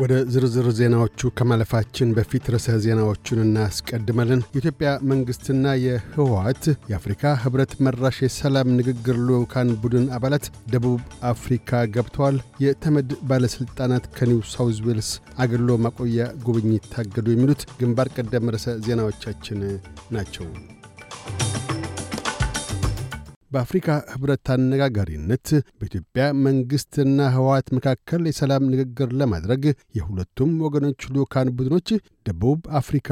ወደ ዝርዝር ዜናዎቹ ከማለፋችን በፊት ርዕሰ ዜናዎቹን እናስቀድመልን። የኢትዮጵያ መንግሥትና የህወሓት የአፍሪካ ኅብረት መራሽ የሰላም ንግግር ልዑካን ቡድን አባላት ደቡብ አፍሪካ ገብተዋል። የተመድ ባለሥልጣናት ከኒው ሳውዝ ዌልስ አገሎ ማቆያ ጉብኝት ታገዱ። የሚሉት ግንባር ቀደም ርዕሰ ዜናዎቻችን ናቸው። በአፍሪካ ኅብረት አነጋጋሪነት በኢትዮጵያ መንግሥትና ህወሓት መካከል የሰላም ንግግር ለማድረግ የሁለቱም ወገኖች ልዑካን ቡድኖች ደቡብ አፍሪካ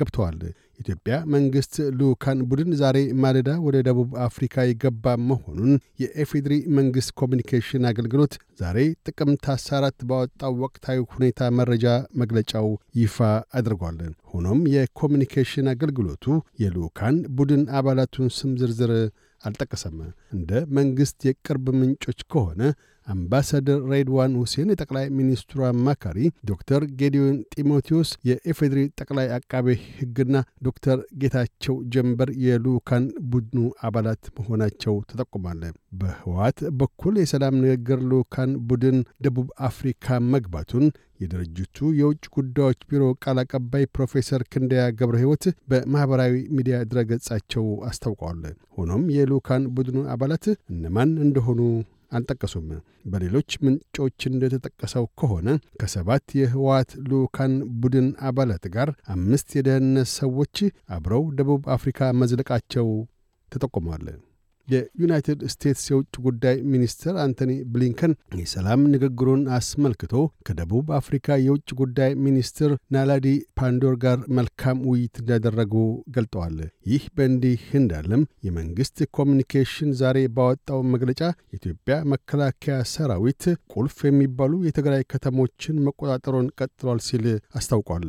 ገብተዋል። የኢትዮጵያ መንግሥት ልዑካን ቡድን ዛሬ ማለዳ ወደ ደቡብ አፍሪካ የገባ መሆኑን የኢፌድሪ መንግሥት ኮሚኒኬሽን አገልግሎት ዛሬ ጥቅምት 14 ባወጣው ወቅታዊ ሁኔታ መረጃ መግለጫው ይፋ አድርጓል። ሆኖም የኮሚኒኬሽን አገልግሎቱ የልዑካን ቡድን አባላቱን ስም ዝርዝር አልጠቀሰም። እንደ መንግሥት የቅርብ ምንጮች ከሆነ አምባሳደር ሬድዋን ሁሴን የጠቅላይ ሚኒስትሩ አማካሪ፣ ዶክተር ጌዲዮን ጢሞቴዎስ የኢፌዴሪ ጠቅላይ አቃቤ ሕግና ዶክተር ጌታቸው ጀንበር የልዑካን ቡድኑ አባላት መሆናቸው ተጠቁሟል። በህወሓት በኩል የሰላም ንግግር ልዑካን ቡድን ደቡብ አፍሪካ መግባቱን የድርጅቱ የውጭ ጉዳዮች ቢሮ ቃል አቀባይ ፕሮፌሰር ክንደያ ገብረ ሕይወት በማኅበራዊ ሚዲያ ድረገጻቸው አስታውቀዋል። ሆኖም የልዑካን ቡድኑ አባላት እነማን እንደሆኑ አልጠቀሱም። በሌሎች ምንጮች እንደተጠቀሰው ከሆነ ከሰባት የህወሓት ልዑካን ቡድን አባላት ጋር አምስት የደህንነት ሰዎች አብረው ደቡብ አፍሪካ መዝለቃቸው ተጠቁሟል። የዩናይትድ ስቴትስ የውጭ ጉዳይ ሚኒስትር አንቶኒ ብሊንከን የሰላም ንግግሩን አስመልክቶ ከደቡብ አፍሪካ የውጭ ጉዳይ ሚኒስትር ናላዲ ፓንዶር ጋር መልካም ውይይት እንዳደረጉ ገልጠዋል። ይህ በእንዲህ እንዳለም የመንግሥት ኮሚኒኬሽን ዛሬ ባወጣው መግለጫ የኢትዮጵያ መከላከያ ሰራዊት ቁልፍ የሚባሉ የትግራይ ከተሞችን መቆጣጠሩን ቀጥሏል ሲል አስታውቋል።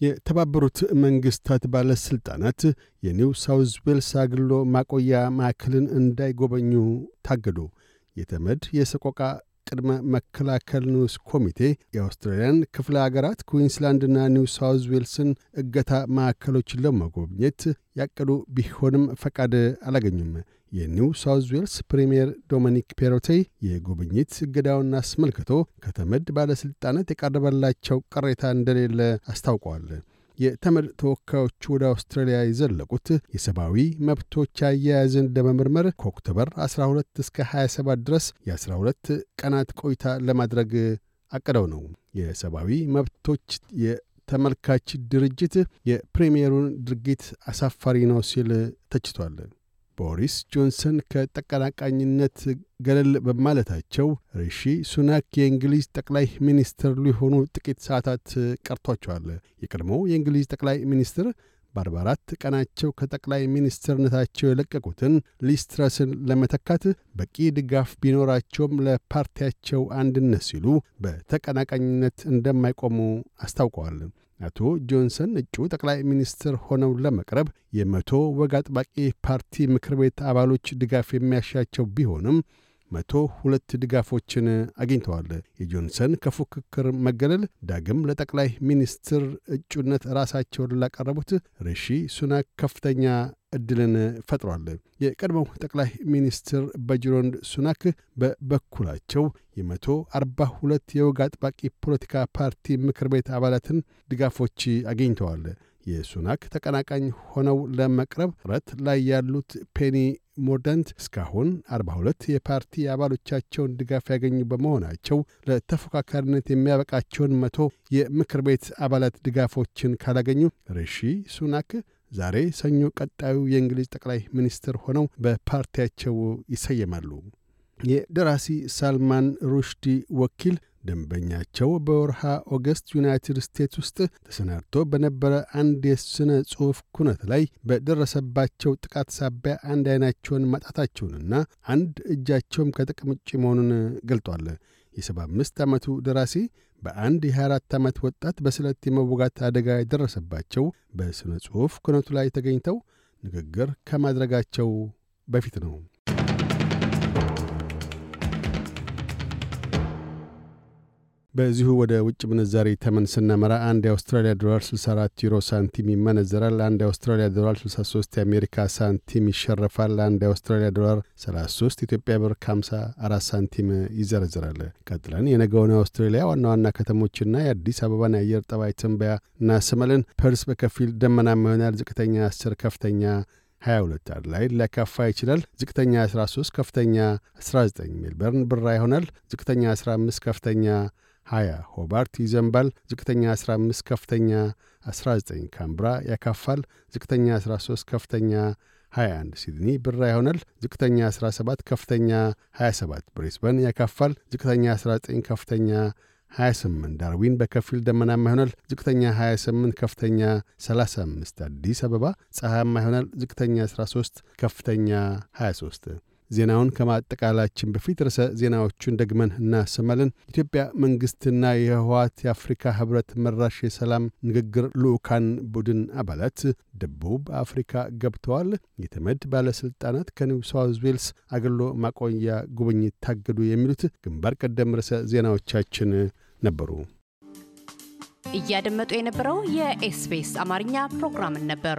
የተባበሩት መንግሥታት ባለሥልጣናት የኒው ሳውዝ ዌልስ አግሎ ማቆያ ማዕከልን እንዳይጎበኙ ታገዱ። የተመድ የሰቆቃ ቅድመ መከላከል ንዑስ ኮሚቴ የአውስትራሊያን ክፍለ አገራት ኩዊንስላንድና ኒው ሳውዝ ዌልስን እገታ ማዕከሎችን ለመጎብኘት ያቀዱ ቢሆንም ፈቃድ አላገኙም። የኒው ሳውዝ ዌልስ ፕሪምየር ዶሚኒክ ፔሮቴ የጉብኝት እገዳውን አስመልክቶ ከተመድ ባለሥልጣናት የቀረበላቸው ቅሬታ እንደሌለ አስታውቀዋል። የተመድ ተወካዮቹ ወደ አውስትራሊያ የዘለቁት የሰብአዊ መብቶች አያያዝን ለመመርመር ከኦክቶበር 12 እስከ 27 ድረስ የ12 ቀናት ቆይታ ለማድረግ አቅደው ነው። የሰብአዊ መብቶች የተመልካች ድርጅት የፕሪምየሩን ድርጊት አሳፋሪ ነው ሲል ተችቷል። ቦሪስ ጆንሰን ከተቀናቃኝነት ገለል በማለታቸው ሪሺ ሱናክ የእንግሊዝ ጠቅላይ ሚኒስትር ሊሆኑ ጥቂት ሰዓታት ቀርቷቸዋል። የቀድሞው የእንግሊዝ ጠቅላይ ሚኒስትር በ44 ቀናቸው ከጠቅላይ ሚኒስትርነታቸው የለቀቁትን ሊስትረስን ለመተካት በቂ ድጋፍ ቢኖራቸውም ለፓርቲያቸው አንድነት ሲሉ በተቀናቃኝነት እንደማይቆሙ አስታውቀዋል። አቶ ጆንሰን እጩ ጠቅላይ ሚኒስትር ሆነው ለመቅረብ የመቶ ወግ አጥባቂ ፓርቲ ምክር ቤት አባሎች ድጋፍ የሚያሻቸው ቢሆንም መቶ ሁለት ድጋፎችን አግኝተዋል። የጆንሰን ከፉክክር መገለል ዳግም ለጠቅላይ ሚኒስትር እጩነት ራሳቸውን ላቀረቡት ሪሺ ሱናክ ከፍተኛ ዕድልን ፈጥሯል። የቀድሞው ጠቅላይ ሚኒስትር በጅሮንድ ሱናክ በበኩላቸው የመቶ አርባ ሁለት የወግ አጥባቂ ፖለቲካ ፓርቲ ምክር ቤት አባላትን ድጋፎች አግኝተዋል። የሱናክ ተቀናቃኝ ሆነው ለመቅረብ ጥረት ላይ ያሉት ፔኒ ሞርዳንት እስካሁን 42 የፓርቲ አባሎቻቸውን ድጋፍ ያገኙ በመሆናቸው ለተፎካካሪነት የሚያበቃቸውን መቶ የምክር ቤት አባላት ድጋፎችን ካላገኙ ሪሺ ሱናክ ዛሬ ሰኞ ቀጣዩ የእንግሊዝ ጠቅላይ ሚኒስትር ሆነው በፓርቲያቸው ይሰየማሉ። የደራሲ ሳልማን ሩሽዲ ወኪል ደንበኛቸው በወርሃ ኦገስት ዩናይትድ ስቴትስ ውስጥ ተሰናድቶ በነበረ አንድ የሥነ ጽሑፍ ኩነት ላይ በደረሰባቸው ጥቃት ሳቢያ አንድ ዐይናቸውን ማጣታቸውንና አንድ እጃቸውም ከጥቅም ውጭ መሆኑን ገልጧል። የ75 ዓመቱ ደራሲ በአንድ የ24 ዓመት ወጣት በስለት የመወጋት አደጋ የደረሰባቸው በሥነ ጽሑፍ ኩነቱ ላይ ተገኝተው ንግግር ከማድረጋቸው በፊት ነው። በዚሁ ወደ ውጭ ምንዛሪ ተመን ስናመራ አንድ የአውስትራሊያ ዶላር 64 ዩሮ ሳንቲም ይመነዘራል። አንድ የአውስትራሊያ ዶላር 63 የአሜሪካ ሳንቲም ይሸረፋል። አንድ የአውስትራሊያ ዶላር 33 ኢትዮጵያ ብር ከ54 ሳንቲም ይዘረዝራል። ቀጥለን የነገውን የአውስትራሊያ ዋና ዋና ከተሞችና የአዲስ አበባን የአየር ጠባይ ትንበያ እናሰማለን። ፐርስ በከፊል ደመናማ ይሆናል። ዝቅተኛ 10 ከፍተኛ 22 አድላይድ ሊያካፋ ይችላል። ዝቅተኛ 13 ከፍተኛ 19 ሜልበርን ብራ ይሆናል። ዝቅተኛ 15 ከፍተኛ 20 ሆባርት ይዘንባል። ዝቅተኛ 15 ከፍተኛ 19 ካንብራ ያካፋል። ዝቅተኛ 13 ከፍተኛ 21 ሲድኒ ብራ ይሆናል። ዝቅተኛ 17 ከፍተኛ 27 ብሬስበን ያካፋል። ዝቅተኛ 19 ከፍተኛ 28 ዳርዊን በከፊል ደመናማ ይሆናል። ዝቅተኛ 28 ከፍተኛ 35 አዲስ አበባ ፀሐያማ ይሆናል። ዝቅተኛ 13 ከፍተኛ 23 ዜናውን ከማጠቃላችን በፊት ርዕሰ ዜናዎቹን ደግመን እናሰማለን። ኢትዮጵያ መንግሥትና የህወሓት የአፍሪካ ህብረት መራሽ የሰላም ንግግር ልዑካን ቡድን አባላት ደቡብ አፍሪካ ገብተዋል። የተመድ ባለሥልጣናት ከኒው ሳውዝ ዌልስ አግሎ ማቆያ ጉብኝት ታገዱ። የሚሉት ግንባር ቀደም ርዕሰ ዜናዎቻችን ነበሩ። እያደመጡ የነበረው የኤስቢኤስ አማርኛ ፕሮግራምን ነበር።